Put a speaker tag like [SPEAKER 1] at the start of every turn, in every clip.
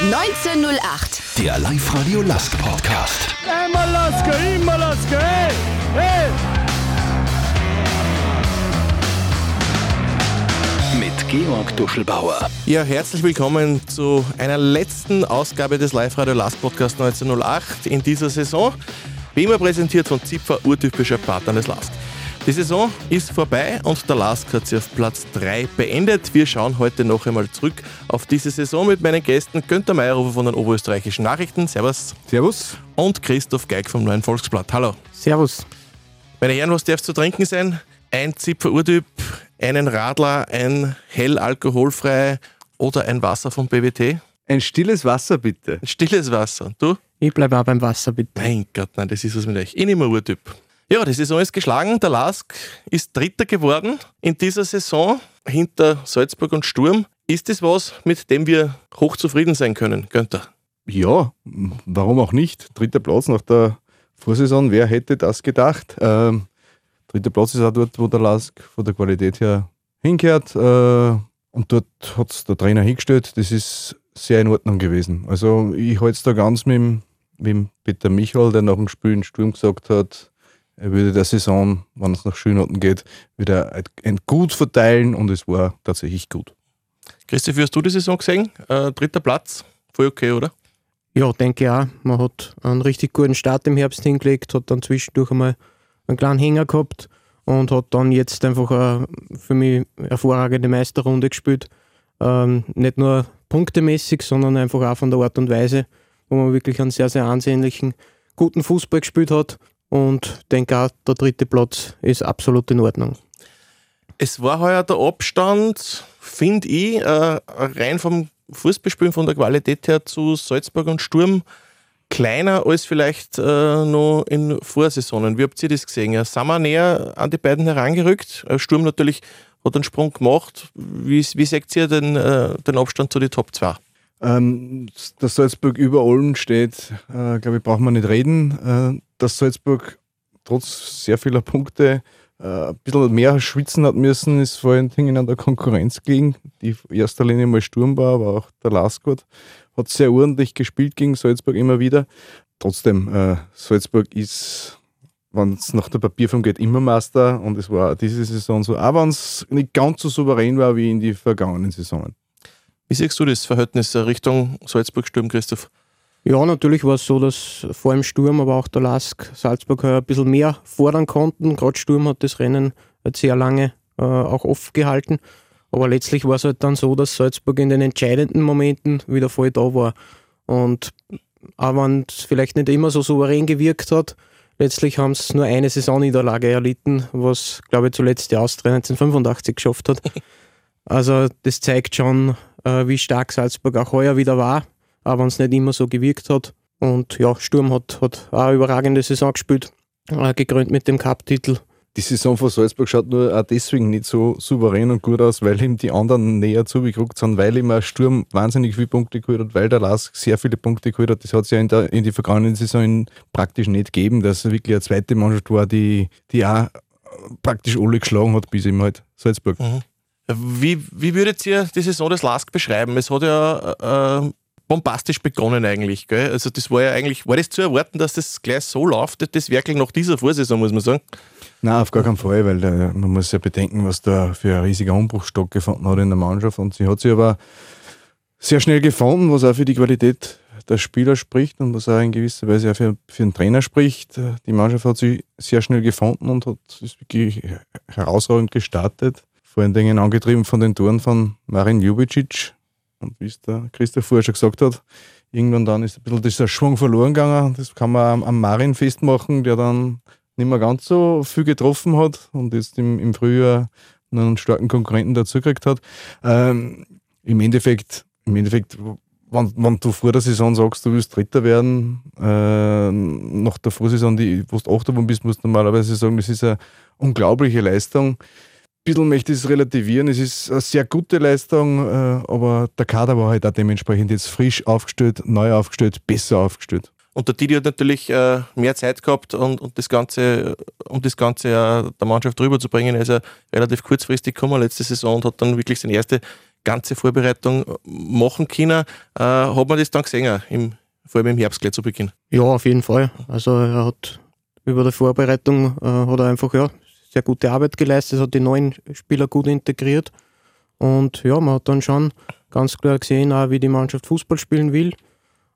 [SPEAKER 1] 1908.
[SPEAKER 2] Der Live-Radio Lask Podcast.
[SPEAKER 3] Einmal Lasker, immer Lasker, hey, hey!
[SPEAKER 2] Mit Georg Duschelbauer.
[SPEAKER 4] Ja, herzlich willkommen zu einer letzten Ausgabe des Live-Radio Last Podcast 1908 in dieser Saison. Wie immer präsentiert von Zipfer, urtypischer Partner des Last. Die Saison ist vorbei und der Lask hat sie auf Platz 3 beendet. Wir schauen heute noch einmal zurück auf diese Saison mit meinen Gästen Günther Meyerhofer von den Oberösterreichischen Nachrichten. Servus.
[SPEAKER 5] Servus.
[SPEAKER 4] Und Christoph Geig vom Neuen Volksblatt. Hallo.
[SPEAKER 5] Servus.
[SPEAKER 4] Meine Herren, was darf zu trinken sein? Ein Zipfer Urtyp, einen Radler, ein hell alkoholfrei oder ein Wasser vom BWT?
[SPEAKER 5] Ein stilles Wasser bitte.
[SPEAKER 4] Ein stilles Wasser. Und du?
[SPEAKER 6] Ich bleibe auch beim Wasser, bitte.
[SPEAKER 4] Mein Gott, nein, das ist was mit euch. Ich nehme Urtyp. Ja, Saison ist geschlagen. Der Lask ist Dritter geworden in dieser Saison hinter Salzburg und Sturm. Ist das was, mit dem wir hochzufrieden sein können, Günther?
[SPEAKER 5] Ja, warum auch nicht? Dritter Platz nach der Vorsaison, wer hätte das gedacht? Ähm, dritter Platz ist auch dort, wo der Lask von der Qualität her hinkehrt. Äh, und dort hat es der Trainer hingestellt. Das ist sehr in Ordnung gewesen. Also ich halte es da ganz mit mit Peter Michael, der nach dem Spiel in Sturm gesagt hat, er würde der Saison, wenn es nach Schönnoten geht, wieder ein Gut verteilen und es war tatsächlich gut.
[SPEAKER 4] Christi, wie hast du die Saison gesehen? Äh, dritter Platz, voll okay, oder?
[SPEAKER 6] Ja, denke ich auch. Man hat einen richtig guten Start im Herbst hingelegt, hat dann zwischendurch einmal einen kleinen Hänger gehabt und hat dann jetzt einfach eine für mich hervorragende Meisterrunde gespielt. Ähm, nicht nur punktemäßig, sondern einfach auch von der Art und Weise, wo man wirklich einen sehr, sehr ansehnlichen, guten Fußball gespielt hat und denke auch, der dritte Platz ist absolut in Ordnung.
[SPEAKER 4] Es war heuer der Abstand, finde ich, äh, rein vom Fußballspielen, von der Qualität her zu Salzburg und Sturm kleiner als vielleicht äh, noch in Vorsaisonen. Wie habt ihr das gesehen? Ja, sind wir näher an die beiden herangerückt? Äh, Sturm natürlich hat einen Sprung gemacht. Wie, wie seht ihr den, äh, den Abstand zu den Top 2?
[SPEAKER 5] Ähm, dass Salzburg über Ulm steht, äh, glaube ich, braucht man nicht reden. Äh, dass Salzburg trotz sehr vieler Punkte äh, ein bisschen mehr schwitzen hat müssen, ist vor allen Dingen an der Konkurrenz gelegen, die in erster Linie mal Sturm war, aber auch der Laskot hat sehr ordentlich gespielt gegen Salzburg immer wieder. Trotzdem, äh, Salzburg ist, wenn es nach der Papierform geht, immer Meister und es war diese Saison so, auch wenn es nicht ganz so souverän war wie in die vergangenen Saisonen.
[SPEAKER 4] Wie siehst du das Verhältnis Richtung Salzburg-Sturm, Christoph?
[SPEAKER 6] Ja, natürlich war es so, dass vor allem Sturm, aber auch der Lask Salzburg ein bisschen mehr fordern konnten. Gerade Sturm hat das Rennen halt sehr lange äh, auch offen gehalten. Aber letztlich war es halt dann so, dass Salzburg in den entscheidenden Momenten wieder voll da war. Und auch wenn es vielleicht nicht immer so souverän gewirkt hat, letztlich haben sie nur eine Saisonniederlage erlitten, was, glaube ich, zuletzt die Austria 1985 geschafft hat. Also das zeigt schon, äh, wie stark Salzburg auch heuer wieder war auch wenn es nicht immer so gewirkt hat. Und ja, Sturm hat, hat auch eine überragende Saison gespielt, äh, gekrönt mit dem Cup-Titel.
[SPEAKER 5] Die Saison von Salzburg schaut nur auch deswegen nicht so souverän und gut aus, weil ihm die anderen näher zugeguckt sind, weil ihm ein Sturm wahnsinnig viele Punkte geholt hat, weil der Lask sehr viele Punkte geholt hat. Das hat es ja in, der, in die vergangenen Saison praktisch nicht gegeben, dass er wirklich eine zweite Mannschaft war, die, die auch praktisch alle geschlagen hat, bis ihm halt Salzburg. Mhm.
[SPEAKER 4] Wie, wie würdet ihr die Saison des Lask beschreiben? Es hat ja äh, bombastisch begonnen eigentlich. Gell? Also das war ja eigentlich, war das zu erwarten, dass das gleich so läuft, das Werkel nach dieser Vorsaison, muss man sagen?
[SPEAKER 5] Nein, auf gar keinen Fall, weil der, äh, man muss ja bedenken, was da für ein riesiger Umbruch stattgefunden hat in der Mannschaft und sie hat sich aber sehr schnell gefunden, was auch für die Qualität der Spieler spricht und was auch in gewisser Weise auch für, für den Trainer spricht. Die Mannschaft hat sich sehr schnell gefunden und hat es wirklich herausragend gestartet. Vor allen Dingen angetrieben von den Toren von Marin Ljubicic, und wie es der Christoph vorher schon gesagt hat, irgendwann dann ist ein bisschen dieser Schwung verloren gegangen. Das kann man am Marin festmachen, der dann nicht mehr ganz so viel getroffen hat und jetzt im, im Frühjahr einen starken Konkurrenten dazugekriegt hat. Ähm, Im Endeffekt, im Endeffekt wenn, wenn, du vor der Saison sagst, du willst Dritter werden, äh, nach der Vorsaison, die, wo du Achter bist, musst du normalerweise sagen, das ist eine unglaubliche Leistung bisschen möchte ich es relativieren. Es ist eine sehr gute Leistung, äh, aber der Kader war halt auch dementsprechend jetzt frisch aufgestellt, neu aufgestellt, besser aufgestellt.
[SPEAKER 4] Und der Didi hat natürlich äh, mehr Zeit gehabt, und, und das Ganze, um das Ganze äh, der Mannschaft rüberzubringen. Er ist ja relativ kurzfristig gekommen letzte Saison und hat dann wirklich seine erste ganze Vorbereitung machen können. Äh, hat man das dann gesehen, im, vor allem im Herbst gleich zu Beginn?
[SPEAKER 6] Ja, auf jeden Fall. Also er hat über die Vorbereitung äh, hat er einfach ja, sehr gute Arbeit geleistet, hat die neuen Spieler gut integriert. Und ja, man hat dann schon ganz klar gesehen, auch, wie die Mannschaft Fußball spielen will.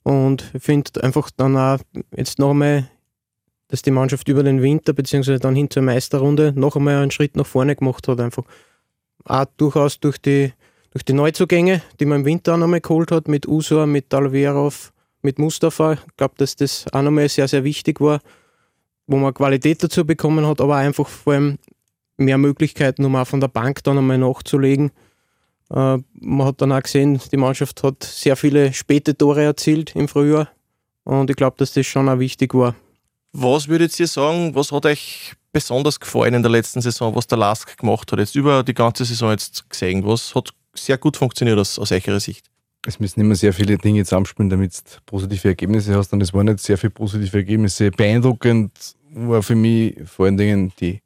[SPEAKER 6] Und ich finde einfach dann auch jetzt noch einmal, dass die Mannschaft über den Winter beziehungsweise dann hin zur Meisterrunde noch einmal einen Schritt nach vorne gemacht hat. Einfach auch durchaus durch die, durch die Neuzugänge, die man im Winter auch noch einmal geholt hat, mit Usor, mit Alverov, mit Mustafa. Ich glaube, dass das auch noch nochmal sehr, sehr wichtig war, wo man Qualität dazu bekommen hat, aber einfach vor allem mehr Möglichkeiten, um auch von der Bank dann einmal nachzulegen äh, man hat dann auch gesehen, die Mannschaft hat sehr viele späte Tore erzielt im Frühjahr und ich glaube, dass das schon auch wichtig war.
[SPEAKER 4] Was würdet ihr sagen, was hat euch besonders gefallen in der letzten Saison, was der Lask gemacht hat, jetzt über die ganze Saison jetzt gesehen? Was hat sehr gut funktioniert aus, aus eurer Sicht?
[SPEAKER 5] Es müssen immer sehr viele Dinge zusammenspielen, damit du positive Ergebnisse hast. Und es waren nicht sehr viele positive Ergebnisse. Beeindruckend war für mich vor allen Dingen die,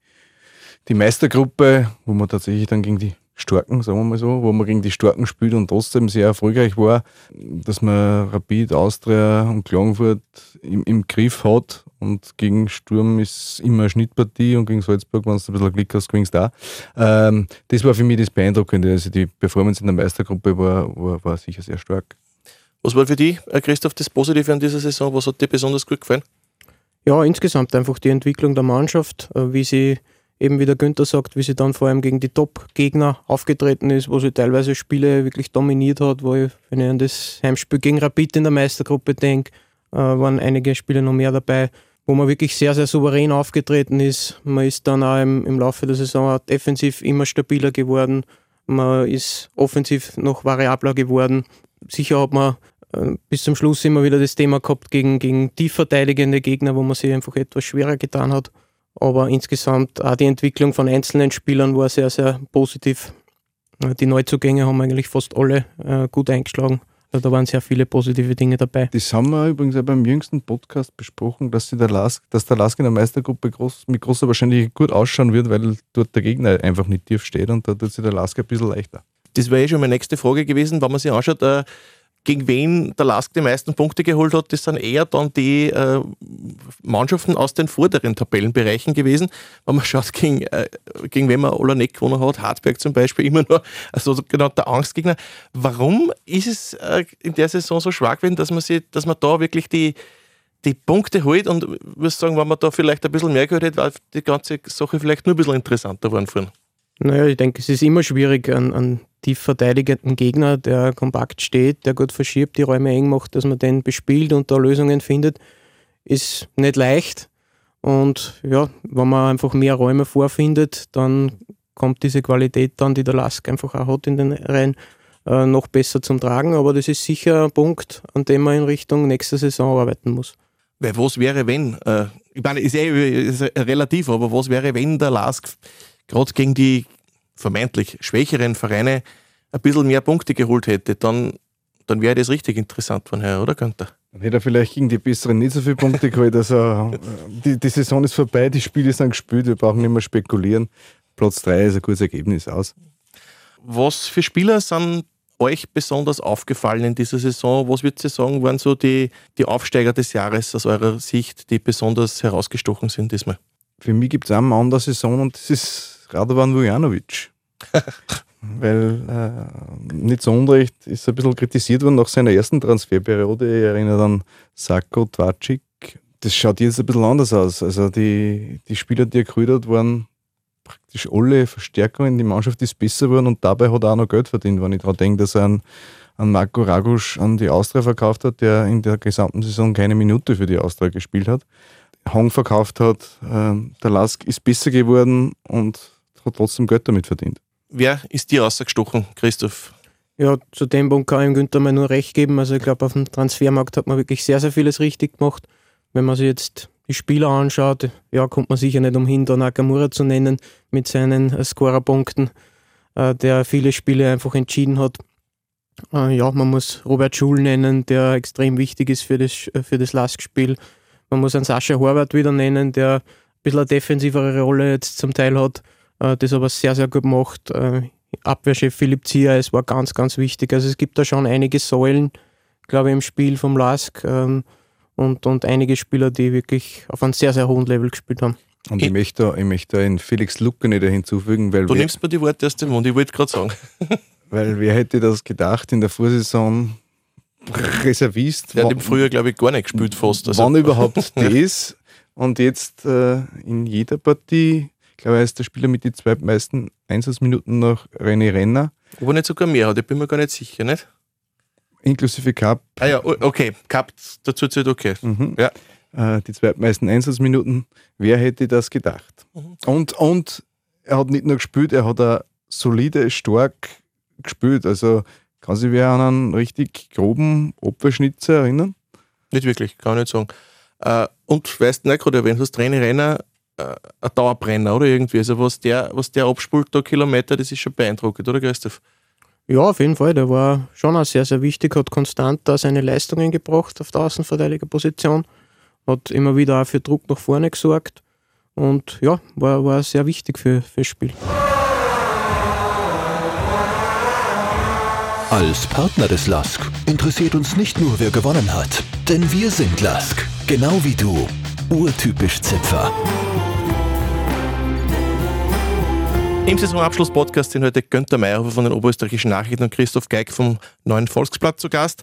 [SPEAKER 5] die Meistergruppe, wo man tatsächlich dann gegen die Starken, sagen wir mal so, wo man gegen die Starken spielt und trotzdem sehr erfolgreich war, dass man Rapid, Austria und Klagenfurt im, im Griff hat und gegen Sturm ist immer eine Schnittpartie und gegen Salzburg, wenn du ein bisschen Glück hast, gewinnst da. Ähm, das war für mich das Beeindruckende. Also die Performance in der Meistergruppe war, war, war sicher sehr stark.
[SPEAKER 4] Was war für dich, äh, Christoph, das Positive an dieser Saison? Was hat dir besonders gut gefallen?
[SPEAKER 6] Ja, insgesamt einfach die Entwicklung der Mannschaft, äh, wie sie eben wie der Günther sagt, wie sie dann vor allem gegen die Top-Gegner aufgetreten ist, wo sie teilweise Spiele wirklich dominiert hat, wo ich, wenn ich an das Heimspiel gegen Rapid in der Meistergruppe denke, äh, waren einige Spiele noch mehr dabei, wo man wirklich sehr, sehr souverän aufgetreten ist. Man ist dann auch im, im Laufe der Saison defensiv immer stabiler geworden. Man ist offensiv noch variabler geworden. Sicher hat man äh, bis zum Schluss immer wieder das Thema gehabt gegen, gegen tief verteidigende Gegner, wo man sich einfach etwas schwerer getan hat. Aber insgesamt auch die Entwicklung von einzelnen Spielern war sehr, sehr positiv. Die Neuzugänge haben eigentlich fast alle äh, gut eingeschlagen. Also da waren sehr viele positive Dinge dabei.
[SPEAKER 5] Das haben wir übrigens auch beim jüngsten Podcast besprochen, dass, der Lask, dass der Lask in der Meistergruppe groß, mit großer Wahrscheinlichkeit gut ausschauen wird, weil dort der Gegner einfach nicht tief steht und da tut sich der Lask ein bisschen leichter.
[SPEAKER 4] Das wäre eh schon meine nächste Frage gewesen, wenn man sich anschaut, äh, gegen wen der Lask die meisten Punkte geholt hat, das sind eher dann die äh, Mannschaften aus den vorderen Tabellenbereichen gewesen. Wenn man schaut, gegen, äh, gegen wen man Olanek gewonnen hat, Hartberg zum Beispiel, immer nur also sogenannter Angstgegner. Warum ist es äh, in der Saison so schwach gewesen, dass man, sich, dass man da wirklich die, die Punkte holt und ich muss sagen, wenn man da vielleicht ein bisschen mehr gehört hätte, wäre die ganze Sache vielleicht nur ein bisschen interessanter geworden vorhin.
[SPEAKER 6] Naja, ich denke, es ist immer schwierig, an, an tief verteidigenden Gegner, der kompakt steht, der gut verschiebt, die Räume eng macht, dass man den bespielt und da Lösungen findet, ist nicht leicht. Und ja, wenn man einfach mehr Räume vorfindet, dann kommt diese Qualität dann, die der Lask einfach auch hat in den Reihen, äh, noch besser zum Tragen. Aber das ist sicher ein Punkt, an dem man in Richtung nächster Saison arbeiten muss.
[SPEAKER 4] Weil was wäre, wenn? Äh, ich meine, ist eh ist relativ, aber was wäre, wenn der Lask gerade gegen die vermeintlich schwächeren Vereine ein bisschen mehr Punkte geholt hätte, dann, dann wäre das richtig interessant von her, oder Günther?
[SPEAKER 5] Dann hätte er vielleicht gegen die Besseren nicht so viele Punkte geholt. Also die, die Saison ist vorbei, die Spiele sind gespielt, wir brauchen nicht mehr spekulieren. Platz 3 ist ein gutes Ergebnis aus.
[SPEAKER 4] Was für Spieler sind euch besonders aufgefallen in dieser Saison? Was würdet ihr sagen, waren so die, die Aufsteiger des Jahres aus eurer Sicht, die besonders herausgestochen sind diesmal?
[SPEAKER 5] Für mich gibt es einen Mann der Saison und das ist Radovan Vujanovic. Weil äh, nicht so unrecht ist ein bisschen kritisiert worden nach seiner ersten Transferperiode. Ich erinnere an Sako, Twatschik. Das schaut jetzt ein bisschen anders aus. Also die, die Spieler, die er hat, waren praktisch alle Verstärkungen. Die Mannschaft ist besser geworden und dabei hat er auch noch Geld verdient, wenn ich daran denke, dass er einen, einen Marco Ragusch an die Austria verkauft hat, der in der gesamten Saison keine Minute für die Austria gespielt hat. Hong verkauft hat, äh, der Lask ist besser geworden und hat trotzdem Geld damit verdient.
[SPEAKER 4] Wer ist dir ausgestochen, Christoph?
[SPEAKER 6] Ja, zu dem Punkt kann ich Günther mal nur recht geben. Also ich glaube, auf dem Transfermarkt hat man wirklich sehr, sehr vieles richtig gemacht. Wenn man sich jetzt die Spieler anschaut, ja, kommt man sicher nicht umhin, da Nakamura zu nennen mit seinen äh, Scorerpunkten, äh, der viele Spiele einfach entschieden hat. Äh, ja, man muss Robert Schul nennen, der extrem wichtig ist für das, für das Lask-Spiel. Man muss einen Sascha Horvath wieder nennen, der ein bisschen eine defensivere Rolle jetzt zum Teil hat. Äh, das aber sehr, sehr gut macht. Äh, Abwehrchef Philipp Zier, es war ganz, ganz wichtig. Also es gibt da schon einige Säulen, glaube ich, im Spiel vom Lask ähm, und, und einige Spieler, die wirklich auf einem sehr, sehr hohen Level gespielt haben.
[SPEAKER 5] Und ich, ich möchte, ich möchte einen Felix Lucke nicht hinzufügen, weil.
[SPEAKER 4] Du wer, nimmst mir die Worte aus dem Mund, ich wollte gerade sagen.
[SPEAKER 5] weil wer hätte das gedacht in der Vorsaison Reservist?
[SPEAKER 4] Der hat im Frühjahr, glaube ich, gar nicht gespielt fast.
[SPEAKER 5] Also. Wann überhaupt das? Und jetzt äh, in jeder Partie, glaube, er ist der Spieler mit den zweitmeisten Einsatzminuten nach René Renner.
[SPEAKER 4] Ob er nicht sogar mehr hat, ich bin mir gar nicht sicher, nicht?
[SPEAKER 5] Inklusive Cup.
[SPEAKER 4] Ah ja, okay, Cup dazu zählt okay.
[SPEAKER 5] Mhm. Ja. Äh, die zweitmeisten Einsatzminuten. Wer hätte das gedacht? Mhm. Und, und er hat nicht nur gespielt, er hat auch solide, stark gespielt. Also kann sich wer an einen richtig groben Opferschnitzer erinnern?
[SPEAKER 4] Nicht wirklich, kann ich nicht sagen. Äh, und weißt du, gerade erwähnt hast, René Renner, äh, ein Dauerbrenner oder irgendwie. Also was der, was der abspult da Kilometer, das ist schon beeindruckend, oder Christoph?
[SPEAKER 6] Ja, auf jeden Fall. Der war schon auch sehr, sehr wichtig, hat konstant da seine Leistungen gebracht auf der Außenverteidigerposition, hat immer wieder auch für Druck nach vorne gesorgt und ja, war, war sehr wichtig für, für das Spiel.
[SPEAKER 2] Als Partner des LASK interessiert uns nicht nur, wer gewonnen hat, denn wir sind LASK, genau wie du, urtypisch Zipfer.
[SPEAKER 4] Im Saisonabschluss-Podcast sind heute Günther Meyerhofer von den Oberösterreichischen Nachrichten und Christoph Geig vom Neuen Volksblatt zu Gast.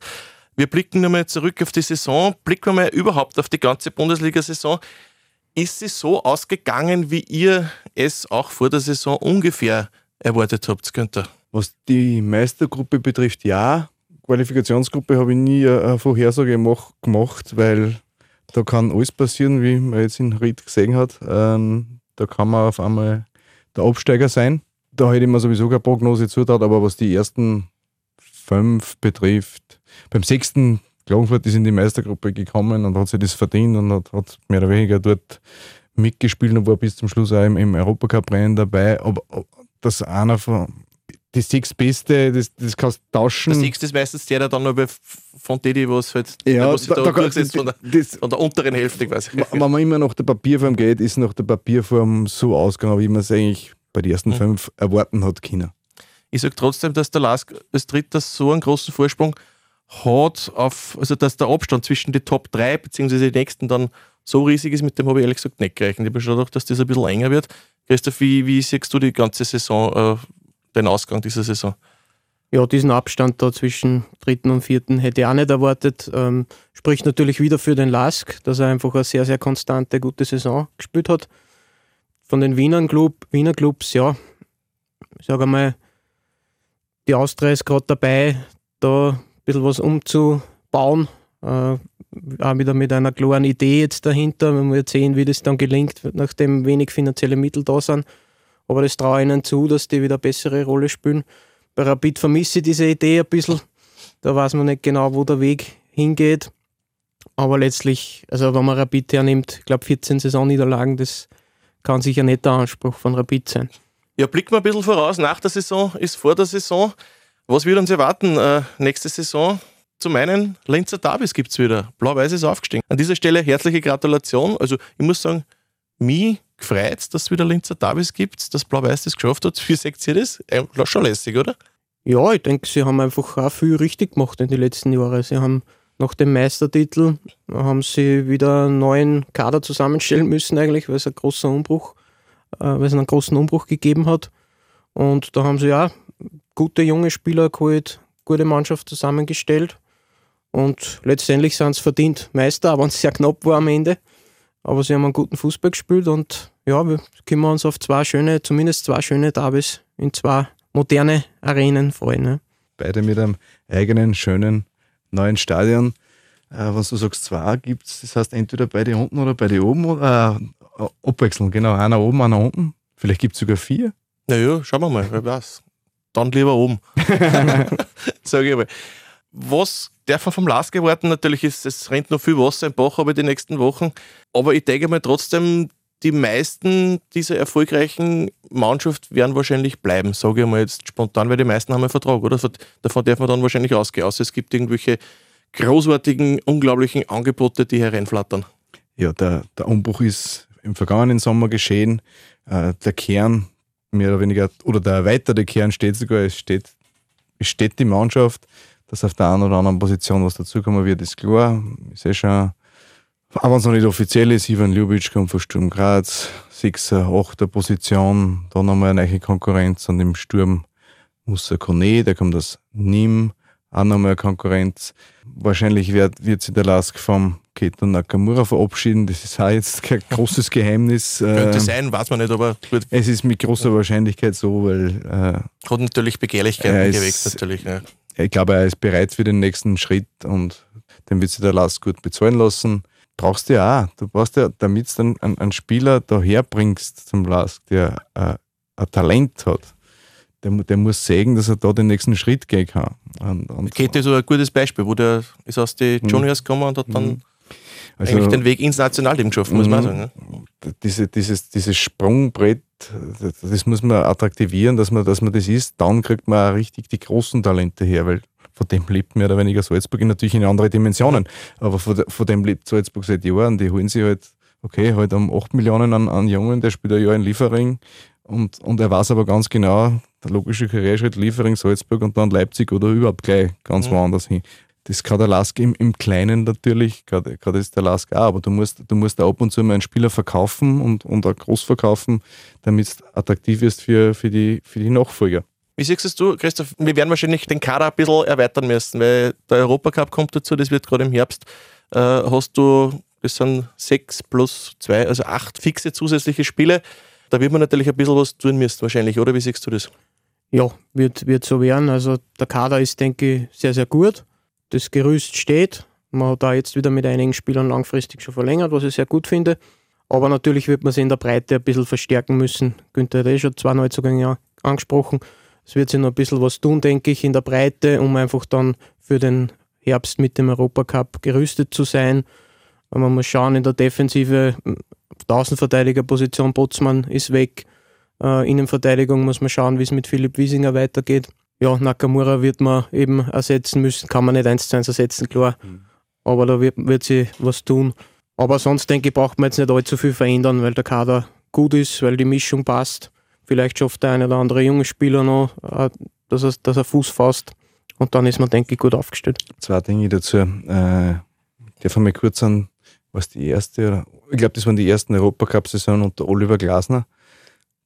[SPEAKER 4] Wir blicken nochmal zurück auf die Saison, blicken wir mal überhaupt auf die ganze Bundesliga-Saison. Ist sie so ausgegangen, wie ihr es auch vor der Saison ungefähr erwartet habt, Günther?
[SPEAKER 5] Was die Meistergruppe betrifft, ja. Qualifikationsgruppe habe ich nie eine Vorhersage gemacht, weil da kann alles passieren, wie man jetzt in Ried gesehen hat. Ähm, da kann man auf einmal der Absteiger sein. Da hätte ich mir sowieso keine Prognose zutraut, aber was die ersten fünf betrifft, beim sechsten Klagenfurt ist in die Meistergruppe gekommen und hat sich das verdient und hat, hat mehr oder weniger dort mitgespielt und war bis zum Schluss auch im, im Europacup-Rennen dabei. Aber dass einer von die sechs Beste, das, das kannst du tauschen.
[SPEAKER 4] Der sechste ist meistens der, der dann noch von denen, was halt
[SPEAKER 5] ja, was
[SPEAKER 4] da, da, da von, der, das, von der unteren Hälfte quasi.
[SPEAKER 5] Wenn man immer nach der Papierform geht, ist nach der Papierform so ausgegangen, wie man es eigentlich bei den ersten mhm. fünf erwarten hat können.
[SPEAKER 4] Ich sage trotzdem, dass der Lask als Dritter so einen großen Vorsprung hat, auf, also dass der Abstand zwischen den Top 3 bzw. die nächsten dann so riesig ist, mit dem habe ich ehrlich gesagt nicht gerechnet. Ich habe schon gedacht, dass das ein bisschen enger wird. Christoph, wie, wie siehst du die ganze Saison, äh, den Ausgang dieser Saison?
[SPEAKER 6] Ja, diesen Abstand da zwischen dritten und vierten hätte ich auch nicht erwartet. Ähm, spricht natürlich wieder für den Lask, dass er einfach eine sehr, sehr konstante, gute Saison gespielt hat. Von den Wiener, Club, Wiener Clubs, ja, ich sage einmal, die Austria ist gerade dabei, da ein bisschen was umzubauen. Äh, auch wieder mit einer klaren Idee jetzt dahinter. Wir werden sehen, wie das dann gelingt, nachdem wenig finanzielle Mittel da sind. Aber das traue ich ihnen zu, dass die wieder eine bessere Rolle spielen. Bei Rapid vermisse ich diese Idee ein bisschen. Da weiß man nicht genau, wo der Weg hingeht. Aber letztlich, also wenn man Rapid hernimmt, ich glaube 14 Saisonniederlagen, das kann sicher nicht der Anspruch von Rapid sein.
[SPEAKER 4] Ja, blicken wir ein bisschen voraus. Nach der Saison ist vor der Saison. Was wird uns erwarten äh, nächste Saison? Zu meinen Linzer Davis gibt es wieder. Blau-Weiß ist aufgestiegen. An dieser Stelle herzliche Gratulation. Also ich muss sagen, mich gefreut, dass es wieder Linzer Davis gibt, dass Blau-Weiß das geschafft hat. Wie seht ihr das? Äh, schon lässig, oder?
[SPEAKER 6] Ja, ich denke, sie haben einfach auch viel richtig gemacht in den letzten Jahren. Sie haben nach dem Meistertitel haben sie wieder einen neuen Kader zusammenstellen müssen eigentlich, weil es ein großer Umbruch, äh, weil es einen großen Umbruch gegeben hat. Und da haben sie ja gute junge Spieler geholt, gute Mannschaft zusammengestellt. Und letztendlich sind sie verdient Meister, aber es sehr knapp war am Ende. Aber sie haben einen guten Fußball gespielt und ja, wir können uns auf zwei schöne, zumindest zwei schöne Derbys in zwei moderne Arenen freuen. Ne?
[SPEAKER 5] Beide mit einem eigenen, schönen, neuen Stadion. Äh, was du sagst, zwei gibt es, das heißt entweder beide unten oder beide oben oder äh, abwechseln, genau, einer oben, einer unten. Vielleicht gibt es sogar vier.
[SPEAKER 4] Naja, schauen wir mal, wer weiß. Dann lieber oben. Sag ich mal. Was darf man vom Lask erwarten? Natürlich ist es rennt noch viel Wasser im Bach aber die nächsten Wochen. Aber ich denke mal trotzdem, die meisten dieser erfolgreichen Mannschaft werden wahrscheinlich bleiben, sage ich mal jetzt spontan, weil die meisten haben einen Vertrag, oder? Davon darf man dann wahrscheinlich ausgehen, außer es gibt irgendwelche großartigen, unglaublichen Angebote, die hereinflattern.
[SPEAKER 5] Ja, der, der Umbruch ist im vergangenen Sommer geschehen. Äh, der Kern mehr oder weniger, oder der erweiterte Kern steht sogar, es steht, es steht die Mannschaft, dass auf der einen oder anderen Position was dazukommen wird, ist klar. Ich sehe schon, aber wenn es noch nicht offiziell ist, Ivan Ljubic kommt von Sturm Graz, 6 8 Position, dann nochmal eine neue Konkurrenz und im Sturm Musa Kone, der kommt aus Nim, auch nochmal eine Konkurrenz. Wahrscheinlich wird, wird sich der Lask vom Keto Nakamura verabschieden. Das ist auch jetzt kein großes Geheimnis.
[SPEAKER 4] Könnte äh, sein, weiß man nicht, aber
[SPEAKER 5] gut. Es ist mit großer Wahrscheinlichkeit so, weil.
[SPEAKER 4] Äh, Hat natürlich Begehrlichkeiten geweckt, natürlich. Ja.
[SPEAKER 5] Ich glaube, er ist bereit für den nächsten Schritt und den wird sich der Lask gut bezahlen lassen. Brauchst du ja auch. Du brauchst ja, damit du einen, einen Spieler daherbringst zum Lask, der äh, ein Talent hat der, der muss sagen, dass er da den nächsten Schritt gehen kann.
[SPEAKER 4] Und, und Kette ist so ein gutes Beispiel, wo der ist aus den mhm. Juniors gekommen und hat dann mhm. Also, eigentlich den Weg ins Nationalteam geschafft, muss man mhm. sagen.
[SPEAKER 5] Ne? Diese, dieses, dieses Sprungbrett, das muss man attraktivieren, dass man, dass man das ist. Dann kriegt man auch richtig die großen Talente her, weil von dem lebt mehr oder weniger Salzburg natürlich in andere Dimensionen. Aber von, von dem lebt Salzburg seit Jahren. Die holen sich halt, okay, halt um 8 Millionen an, an Jungen, der spielt ein Jahr in Liefering und, und er weiß aber ganz genau, der logische Karriereschritt Liefering, Salzburg und dann Leipzig oder überhaupt gleich ganz mhm. woanders hin. Das kann der Lask im, im Kleinen natürlich, gerade ist der Lask auch, aber du musst, du musst ab und zu mal einen Spieler verkaufen und, und auch groß verkaufen, damit es attraktiv ist für, für, die, für die Nachfolger.
[SPEAKER 4] Wie siehst du, Christoph? Wir werden wahrscheinlich den Kader ein bisschen erweitern müssen, weil der Europacup kommt dazu, das wird gerade im Herbst. Äh, hast du, das sind sechs plus zwei, also acht fixe zusätzliche Spiele. Da wird man natürlich ein bisschen was tun müssen, wahrscheinlich, oder? Wie siehst du das?
[SPEAKER 6] Ja, wird, wird so werden. Also der Kader ist, denke ich, sehr, sehr gut. Das Gerüst steht. Man hat da jetzt wieder mit einigen Spielern langfristig schon verlängert, was ich sehr gut finde. Aber natürlich wird man sie in der Breite ein bisschen verstärken müssen. Günther hat eh schon zwei Neuzugänge angesprochen. Es wird sich noch ein bisschen was tun, denke ich, in der Breite, um einfach dann für den Herbst mit dem Europacup gerüstet zu sein. Man muss schauen, in der Defensive Außenverteidigerposition, Botzmann ist weg. Äh, Innenverteidigung muss man schauen, wie es mit Philipp Wiesinger weitergeht. Ja, Nakamura wird man eben ersetzen müssen, kann man nicht eins zu eins ersetzen, klar. Mhm. Aber da wird, wird sie was tun. Aber sonst denke ich, braucht man jetzt nicht allzu viel verändern, weil der Kader gut ist, weil die Mischung passt. Vielleicht schafft der eine oder andere junge Spieler noch, äh, dass er, dass er Fuß fasst. Und dann ist man, denke ich, gut aufgestellt.
[SPEAKER 5] Zwei Dinge dazu. Äh, darf mal kurz an was die erste, ich glaube, das waren die ersten Europacup-Saison unter Oliver Glasner.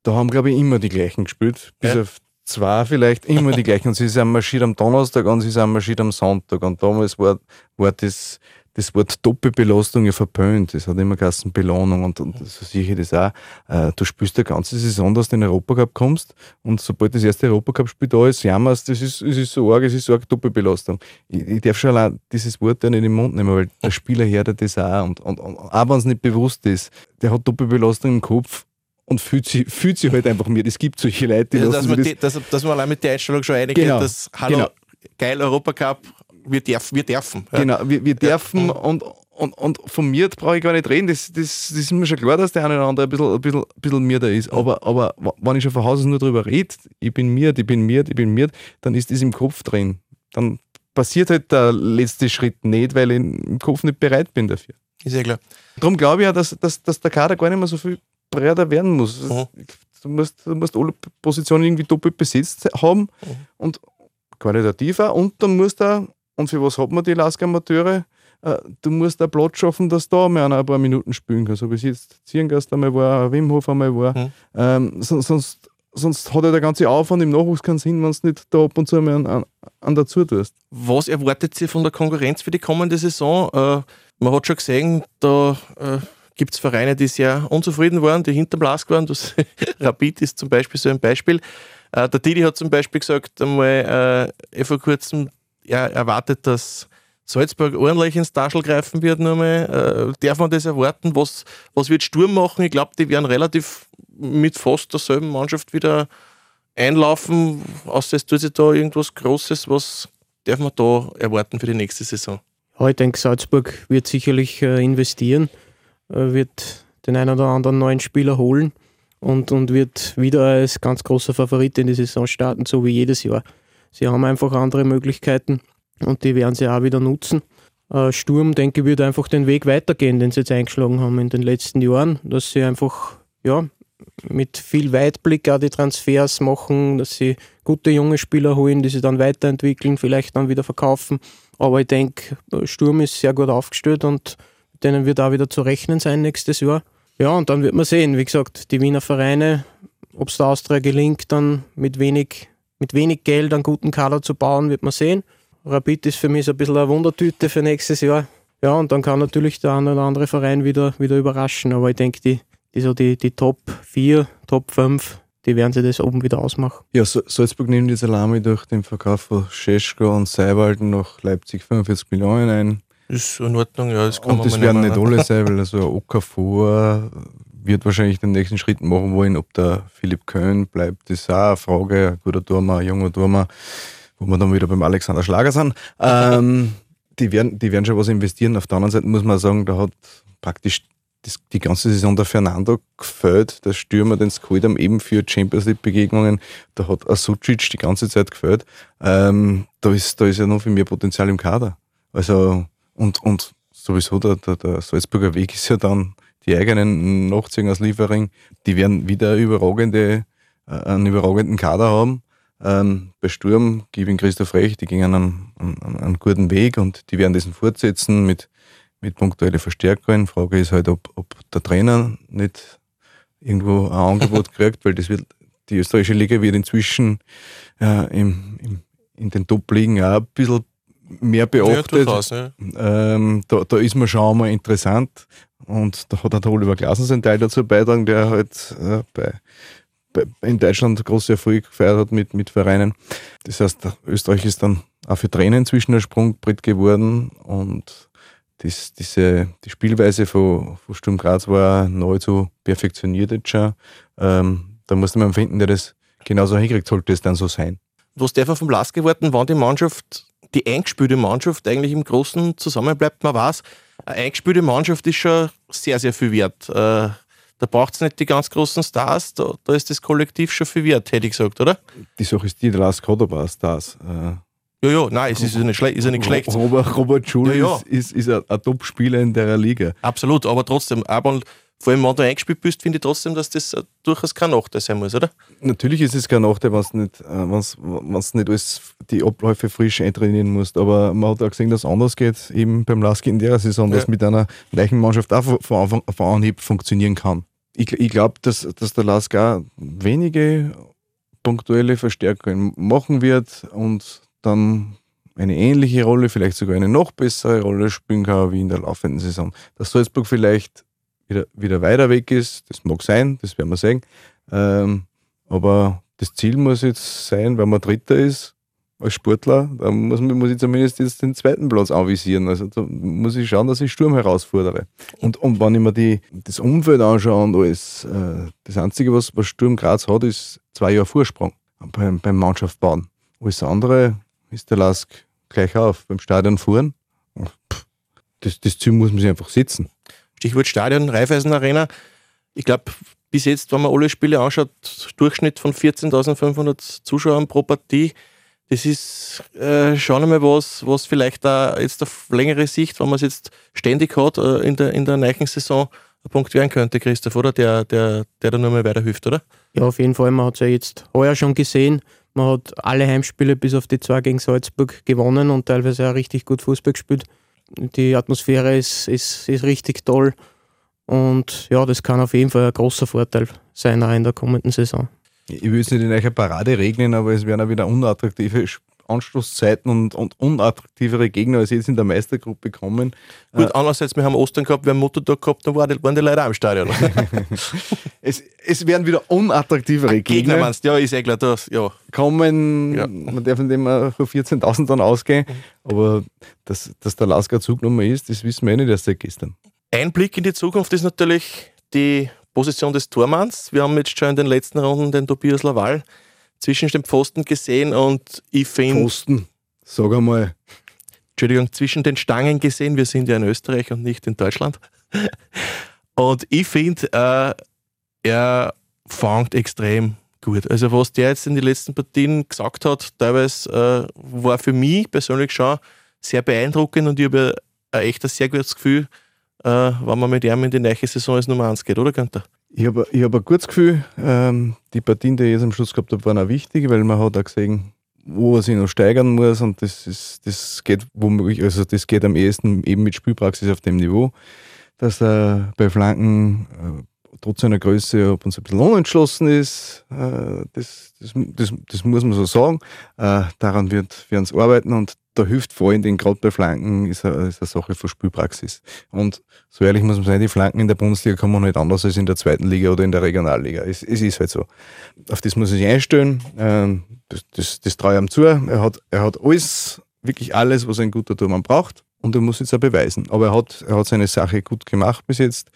[SPEAKER 5] Da haben, glaube ich, immer die gleichen gespielt. Bis ja. auf zwei vielleicht immer die gleichen. Und sie sind marschiert am Donnerstag und sie sind marschiert am Sonntag. Und damals war, war das das Wort Doppelbelastung ja verpönt. Das hat immer geheißen Belohnung und, und so ich das auch. Äh, du spielst eine ganze Saison, dass du in den Europacup kommst und sobald das erste Europacup-Spiel da ist, jammerst, das ist, das ist so arg, es ist so arg Doppelbelastung. Ich, ich darf schon allein dieses Wort ja nicht in den Mund nehmen, weil der Spieler hört das auch und, und, und auch wenn es nicht bewusst ist, der hat Doppelbelastung im Kopf und fühlt sich, fühlt sich halt einfach mir. Es gibt solche Leute,
[SPEAKER 4] die ja, dass, man das, die, dass, dass man allein mit der Einstellung schon einige, genau, dass Hallo, genau. geil Europacup, wir, darf, wir dürfen.
[SPEAKER 5] Ja. Genau, wir, wir dürfen ja. und, und, und von mir brauche ich gar nicht reden. Das, das, das ist mir schon klar, dass der eine oder andere ein bisschen, ein bisschen, ein bisschen mir da ist. Aber, aber wenn ich schon von Hause nur darüber rede, ich bin mir, ich bin mir, ich bin mir, dann ist das im Kopf drin. Dann passiert halt der letzte Schritt nicht, weil ich im Kopf nicht bereit bin dafür.
[SPEAKER 4] Ist ja klar.
[SPEAKER 5] Darum glaube ich ja, dass, dass, dass der Kader gar nicht mehr so viel breiter werden muss. Mhm. Du, musst, du musst alle Positionen irgendwie doppelt besetzt haben mhm. und qualitativer und dann musst du und für was hat man die Lask-Amateure? Äh, du musst einen Platz schaffen, dass da mal ein paar Minuten spielen kann. So wie es jetzt Zierngast einmal war, Wimhof einmal war. Mhm. Ähm, sonst, sonst hat ja der ganze Aufwand im Nachwuchs keinen Sinn, wenn du nicht da ab und zu mal an, an, an dazu tust.
[SPEAKER 4] Was erwartet ihr von der Konkurrenz für die kommende Saison? Äh, man hat schon gesehen, da äh, gibt es Vereine, die sehr unzufrieden waren, die hinterm Lask waren. Das Rapid ist zum Beispiel so ein Beispiel. Äh, der Didi hat zum Beispiel gesagt, einmal äh, vor kurzem, er erwartet, dass Salzburg ordentlich ins Taschel greifen wird. Nochmal. Äh, darf man das erwarten? Was, was wird Sturm machen? Ich glaube, die werden relativ mit fast derselben Mannschaft wieder einlaufen. Außer es tut sich da irgendwas Großes. Was darf man da erwarten für die nächste Saison?
[SPEAKER 6] ich denke, Salzburg wird sicherlich äh, investieren, wird den einen oder anderen neuen Spieler holen und, und wird wieder als ganz großer Favorit in die Saison starten, so wie jedes Jahr. Sie haben einfach andere Möglichkeiten und die werden sie auch wieder nutzen. Äh, Sturm, denke ich, wird einfach den Weg weitergehen, den sie jetzt eingeschlagen haben in den letzten Jahren, dass sie einfach ja, mit viel Weitblick auch die Transfers machen, dass sie gute junge Spieler holen, die sie dann weiterentwickeln, vielleicht dann wieder verkaufen. Aber ich denke, Sturm ist sehr gut aufgestellt und denen wird auch wieder zu rechnen sein nächstes Jahr. Ja, und dann wird man sehen, wie gesagt, die Wiener Vereine, ob es der Austria gelingt, dann mit wenig, mit wenig Geld einen guten Kader zu bauen, wird man sehen. Rapid ist für mich so ein bisschen eine Wundertüte für nächstes Jahr. Ja, und dann kann natürlich der eine oder andere Verein wieder, wieder überraschen. Aber ich denke, die, die, so die, die Top 4, Top 5, die werden sich das oben wieder ausmachen.
[SPEAKER 5] Ja, Salzburg nimmt die Salami durch den Verkauf von Scheschko und Seiwalden nach Leipzig 45 Millionen ein.
[SPEAKER 4] Ist in Ordnung, ja. Das
[SPEAKER 5] kann und das werden nicht alle sein, weil also Okafor wird wahrscheinlich den nächsten Schritt machen wollen. Ob der Philipp Köhn bleibt, ist auch eine Frage. Ein guter Turmer, ein junger Turmer, wo wir dann wieder beim Alexander Schlager sind. Ähm, die, werden, die werden schon was investieren. Auf der anderen Seite muss man sagen, da hat praktisch das, die ganze Saison der Fernando gefällt, der Stürmer, den geholt haben, eben für Champions League-Begegnungen. Da hat Asucic die ganze Zeit gefällt. Ähm, da, ist, da ist ja noch viel mehr Potenzial im Kader. Also, und, und sowieso der, der, der Salzburger Weg ist ja dann die eigenen Nachziehen aus Liefering, die werden wieder überragende, äh, einen überragenden Kader haben. Ähm, bei Sturm gebe ich Christoph recht, die gingen einen, einen, einen, guten Weg und die werden diesen fortsetzen mit, mit punktuellen Verstärkungen. Frage ist halt, ob, ob der Trainer nicht irgendwo ein Angebot kriegt, weil das wird, die österreichische Liga wird inzwischen äh, im, im, in den Top-Ligen auch ein bisschen mehr beachtet. Ja, ja. Ähm, da, da ist man schon mal interessant und da hat der Oliver Glasner seinen Teil dazu beitragen, der halt äh, bei, bei, in Deutschland große Erfolg gefeiert hat mit, mit Vereinen. Das heißt, Österreich ist dann auch für Trainer inzwischen ein Sprungbrett geworden und das, diese, die Spielweise von, von Sturm Graz war nahezu perfektioniert jetzt schon. Ähm, da musste man finden, der das genauso hinkriegt, sollte es dann so sein.
[SPEAKER 4] Was darf vom Last geworden, wann die Mannschaft die eingespielte Mannschaft eigentlich im Großen zusammenbleibt. Man weiß, eine eingespielte Mannschaft ist schon sehr, sehr viel wert. Äh, da braucht es nicht die ganz großen Stars, da, da, ist das Kollektiv schon viel wert, hätte ich gesagt, oder?
[SPEAKER 5] Die Sache ist die, der Lars paar Stars. Äh,
[SPEAKER 4] ja, ja, nein, es ist ja nicht, schle ist ja nicht schlecht.
[SPEAKER 5] Robert, Robert Schul ja, ja. ist, ist, ist ein, ein Top-Spieler in der Liga.
[SPEAKER 4] Absolut, aber trotzdem, aber vor allem, wenn du eingespielt bist, finde ich trotzdem, dass das durchaus kein Nachteil sein muss, oder?
[SPEAKER 5] Natürlich ist es kein Nachteil, wenn du nicht, äh, nicht alles die Abläufe frisch eintrainieren musst. Aber man hat auch gesehen, dass es anders geht, eben beim Laski in der Saison, ja. dass mit einer gleichen Mannschaft auch von, Anfang, von Anhieb funktionieren kann. Ich, ich glaube, dass, dass der Lask auch wenige punktuelle Verstärkungen machen wird und dann eine ähnliche Rolle, vielleicht sogar eine noch bessere Rolle spielen kann wie in der laufenden Saison. Dass Salzburg vielleicht wieder, wieder weiter weg ist. Das mag sein, das werden wir sehen. Ähm, aber das Ziel muss jetzt sein, wenn man Dritter ist als Sportler, dann muss, muss ich zumindest jetzt den zweiten Platz anvisieren. Also da muss ich schauen, dass ich Sturm herausfordere. Und, und wenn ich mir die, das Umfeld anschaue und alles, äh, das Einzige, was, was Sturm Graz hat, ist zwei Jahre Vorsprung beim, beim Mannschaft. Alles andere ist der Lask gleich auf. Beim Stadion fahren, das, das Ziel muss man sich einfach setzen.
[SPEAKER 4] Stichwort Stadion, Raiffeisen Arena. Ich glaube, bis jetzt, wenn man alle Spiele anschaut, Durchschnitt von 14.500 Zuschauern pro Partie. Das ist äh, schon einmal was, was vielleicht da jetzt auf längere Sicht, wenn man es jetzt ständig hat, äh, in, der, in der neuen Saison ein Punkt werden könnte, Christoph, oder? Der, der, der da nur mal weiterhilft, oder?
[SPEAKER 6] Ja, auf jeden Fall. Man hat es ja jetzt heuer schon gesehen. Man hat alle Heimspiele bis auf die zwei gegen Salzburg gewonnen und teilweise auch richtig gut Fußball gespielt. Die Atmosphäre ist, ist, ist richtig toll. Und ja, das kann auf jeden Fall ein großer Vorteil sein auch in der kommenden Saison.
[SPEAKER 5] Ich will es nicht in eurer Parade regnen, aber es werden auch wieder unattraktive Anstoßzeiten und, und unattraktivere Gegner als jetzt in der Meistergruppe kommen.
[SPEAKER 4] Gut, äh, andererseits, wir haben Ostern gehabt, wir haben Muttertag gehabt, dann waren die, waren die Leute auch im Stadion.
[SPEAKER 5] es, es werden wieder unattraktivere Gegner. Gegner
[SPEAKER 4] meinst ja, ist eh klar, das, ja.
[SPEAKER 5] Kommen, ja. man darf nicht immer von 14.000 dann ausgehen, aber dass, dass der Lasker Zugnummer ist, das wissen wir eh nicht erst seit gestern.
[SPEAKER 4] Ein Blick in die Zukunft ist natürlich die Position des Tormanns. Wir haben jetzt schon in den letzten Runden den Tobias Laval zwischen den Pfosten gesehen und ich finde.
[SPEAKER 5] Pfosten, sag einmal.
[SPEAKER 4] Entschuldigung, zwischen den Stangen gesehen. Wir sind ja in Österreich und nicht in Deutschland. Und ich finde, äh, er fängt extrem gut. Also, was der jetzt in den letzten Partien gesagt hat, teilweise äh, war für mich persönlich schon sehr beeindruckend und ich habe ein echt ein sehr gutes Gefühl, äh, wenn man mit ihm in die neue Saison als Nummer 1 geht, oder Günther?
[SPEAKER 5] Ich habe ich hab ein gutes Gefühl, ähm, die Partien, die ich jetzt am Schluss gehabt habe, waren auch wichtig, weil man hat auch gesehen, wo er sich noch steigern muss und das, ist, das geht womöglich, also das geht am ehesten eben mit Spielpraxis auf dem Niveau, dass er bei Flanken äh, trotz seiner Größe ob uns ein bisschen unentschlossen ist. Äh, das, das, das, das, muss man so sagen. Äh, daran wird, wir uns arbeiten und da hilft vor allem den gerade bei Flanken ist eine, ist eine Sache von Spielpraxis. Und so ehrlich muss man sein, die Flanken in der Bundesliga kommen halt anders als in der zweiten Liga oder in der Regionalliga. Es, es ist halt so. Auf das muss ich einstellen. Ähm, das, das, das traue ich ihm zu. Er hat, er hat alles, wirklich alles, was ein guter Tormann braucht. Und er muss jetzt auch beweisen. Aber er hat, er hat seine Sache gut gemacht bis jetzt.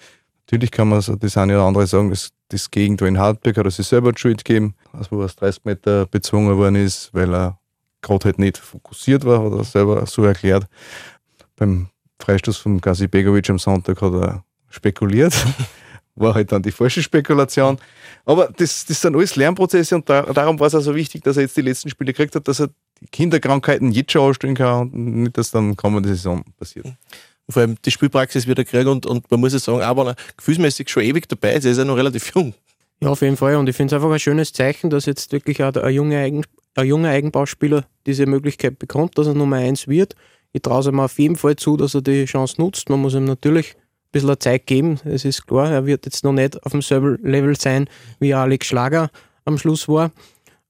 [SPEAKER 5] Natürlich kann man so das eine oder andere sagen, dass das Gegentor in Hartberg hat er sich selber die Schuld gegeben, also wo er aus 30 Meter bezwungen worden ist, weil er gerade halt nicht fokussiert war, hat er selber so erklärt. Beim Freistoß von Gazi Begovic am Sonntag hat er spekuliert. War halt dann die falsche Spekulation. Aber das, das sind alles Lernprozesse und da, darum war es auch so wichtig, dass er jetzt die letzten Spiele gekriegt hat, dass er die Kinderkrankheiten jetzt schon ausstellen kann und nicht, dass dann kommende Saison passiert
[SPEAKER 4] vor allem die Spielpraxis wieder kriegen und, und man muss ja sagen, auch wenn er gefühlsmäßig schon ewig dabei ist, er ist ja noch relativ jung.
[SPEAKER 6] Ja, auf jeden Fall. Und ich finde es einfach ein schönes Zeichen, dass jetzt wirklich auch ein junger, Eigen, ein junger Eigenbauspieler diese Möglichkeit bekommt, dass er Nummer 1 wird. Ich traue es ihm auf jeden Fall zu, dass er die Chance nutzt. Man muss ihm natürlich ein bisschen Zeit geben. Es ist klar, er wird jetzt noch nicht auf demselben Level sein, wie Alex Schlager am Schluss war.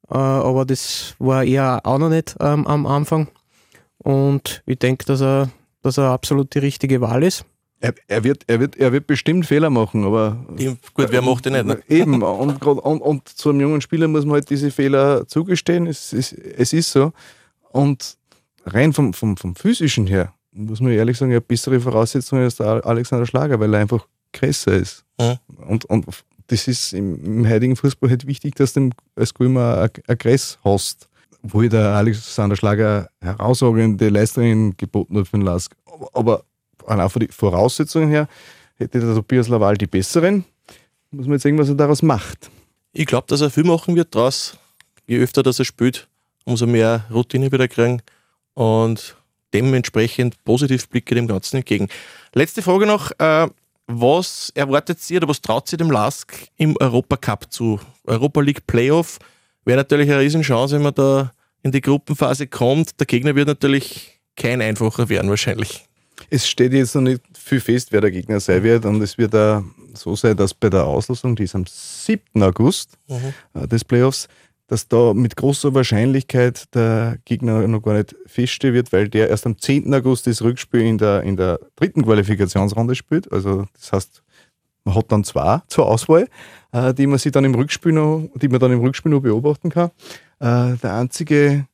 [SPEAKER 6] Äh, aber das war er auch noch nicht ähm, am Anfang. Und ich denke, dass er dass er absolut die richtige Wahl ist.
[SPEAKER 5] Er, er, wird, er, wird, er wird bestimmt Fehler machen, aber.
[SPEAKER 4] Gut, wer macht den nicht? Ne?
[SPEAKER 5] Eben, und, und, und zu einem jungen Spieler muss man halt diese Fehler zugestehen. Es, es, es ist so. Und rein vom, vom, vom physischen her, muss man ehrlich sagen, er hat bessere Voraussetzungen als der Alexander Schlager, weil er einfach größer ist. Mhm. Und, und das ist im, im heutigen Fußball halt wichtig, dass du als Gulmer ein Gress hast wo der Alexander Schlager herausragende Leistungen geboten hat für den Lask. Aber auch von den Voraussetzungen her hätte der Tobias Laval die besseren. Muss man jetzt sehen, was er daraus macht.
[SPEAKER 4] Ich glaube, dass er viel machen wird draus. Je öfter dass er spielt, umso mehr Routine wieder kriegen und dementsprechend positiv blicke dem Ganzen entgegen. Letzte Frage noch. Äh, was erwartet Sie oder was traut Sie dem Lask im Europacup zu? Europa League Playoff wäre natürlich eine Riesenchance, wenn man da in die Gruppenphase kommt. Der Gegner wird natürlich kein einfacher werden wahrscheinlich.
[SPEAKER 5] Es steht jetzt noch nicht viel fest, wer der Gegner sein wird. Und es wird auch so sein, dass bei der Auslosung, die ist am 7. August mhm. Äh, des Playoffs, dass da mit großer Wahrscheinlichkeit der Gegner noch gar nicht feststehen wird, weil der erst am 10. August das Rückspiel in der, in der dritten Qualifikationsrunde spielt. Also das heißt, man hat dann zwei zur Auswahl, äh, die man sich dann im Rückspiel noch, die man dann im Rückspiel noch beobachten kann. Äh, der einzige,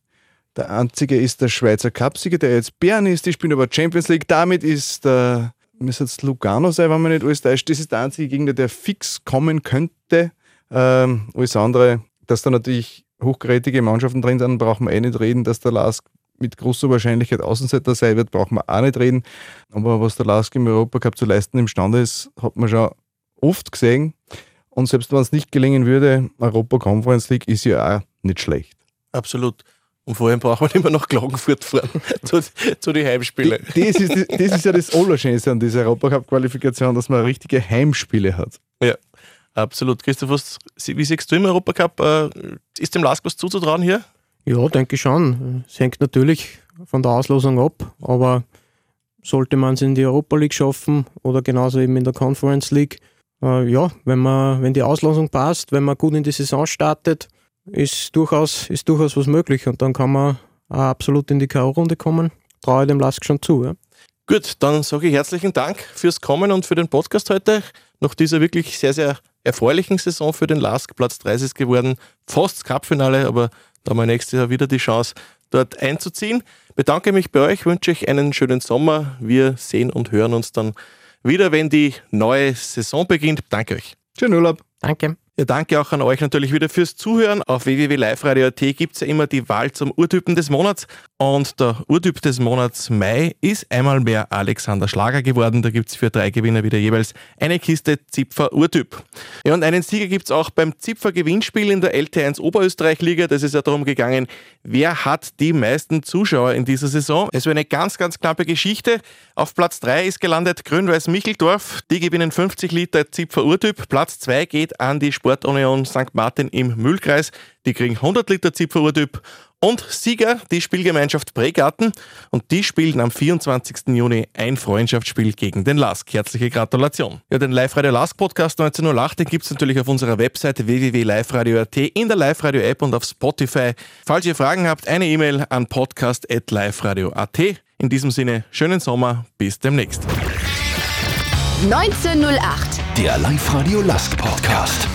[SPEAKER 5] der einzige ist der Schweizer Cupsieger, der jetzt Bern ist. Die spielen aber Champions League. Damit ist der, müsste jetzt Lugano sein, wenn man nicht alles täuscht. Das ist der einzige Gegner, der fix kommen könnte. Ähm, alles andere, dass da natürlich hochgerätige Mannschaften drin sind, brauchen wir eh nicht reden, dass der Lask mit großer Wahrscheinlichkeit Außenseiter sein wird, brauchen wir auch nicht reden. Aber was der Lask im Europacup zu leisten imstande ist, hat man schon oft gesehen. Und selbst wenn es nicht gelingen würde, Europa Conference League ist ja auch nicht schlecht.
[SPEAKER 4] Absolut. Und vor allem braucht man immer nach Klagenfurt fahren zu, zu den Heimspielen.
[SPEAKER 5] Das ist, das ist ja das Allerschönste an dieser Europacup-Qualifikation, dass man richtige Heimspiele hat.
[SPEAKER 4] Ja, absolut. Christoph, was, wie siehst du im Europacup? Äh, ist dem Lask was zuzutrauen hier?
[SPEAKER 6] Ja, denke ich schon. Es hängt natürlich von der Auslosung ab, aber sollte man es in die Europa League schaffen oder genauso eben in der Conference League, äh, ja, wenn, man, wenn die Auslosung passt, wenn man gut in die Saison startet, ist durchaus, ist durchaus was möglich und dann kann man auch absolut in die K.O.-Runde kommen. Traue dem Lask schon zu. Ja.
[SPEAKER 4] Gut, dann sage ich herzlichen Dank fürs Kommen und für den Podcast heute. Nach dieser wirklich sehr, sehr erfreulichen Saison für den Lask. Platz 30 geworden, fast das Cup-Finale, aber da haben wir nächstes Jahr wieder die Chance, dort einzuziehen. Bedanke mich bei euch, wünsche euch einen schönen Sommer. Wir sehen und hören uns dann wieder, wenn die neue Saison beginnt. Danke euch.
[SPEAKER 5] Schönen Urlaub.
[SPEAKER 6] Danke.
[SPEAKER 4] Ja, danke auch an euch natürlich wieder fürs Zuhören. Auf www.liveradio.at gibt es ja immer die Wahl zum Urtypen des Monats. Und der Urtyp des Monats Mai ist einmal mehr Alexander Schlager geworden. Da gibt es für drei Gewinner wieder jeweils eine Kiste Zipfer Urtyp. Ja, und einen Sieger gibt es auch beim Zipfer Gewinnspiel in der LT1 Oberösterreich-Liga. Das ist ja darum gegangen, wer hat die meisten Zuschauer in dieser Saison. Es war eine ganz, ganz knappe Geschichte. Auf Platz 3 ist gelandet Grün-Weiß Micheldorf. Die gewinnen 50 Liter Zipfer Urtyp. Platz 2 geht an die Sportunion St. Martin im Mühlkreis. Die kriegen 100 Liter Zipfer Urtyp. Und Sieger, die Spielgemeinschaft Pregarten. Und die spielen am 24. Juni ein Freundschaftsspiel gegen den LASK. Herzliche Gratulation. Ja, den Live-Radio LASK Podcast 1908, den gibt es natürlich auf unserer Webseite www.liveradio.at, in der Live-Radio App und auf Spotify. Falls ihr Fragen habt, eine E-Mail an podcast.liveradio.at. In diesem Sinne, schönen Sommer, bis demnächst.
[SPEAKER 1] 1908.
[SPEAKER 2] Der Live-Radio Lask Podcast.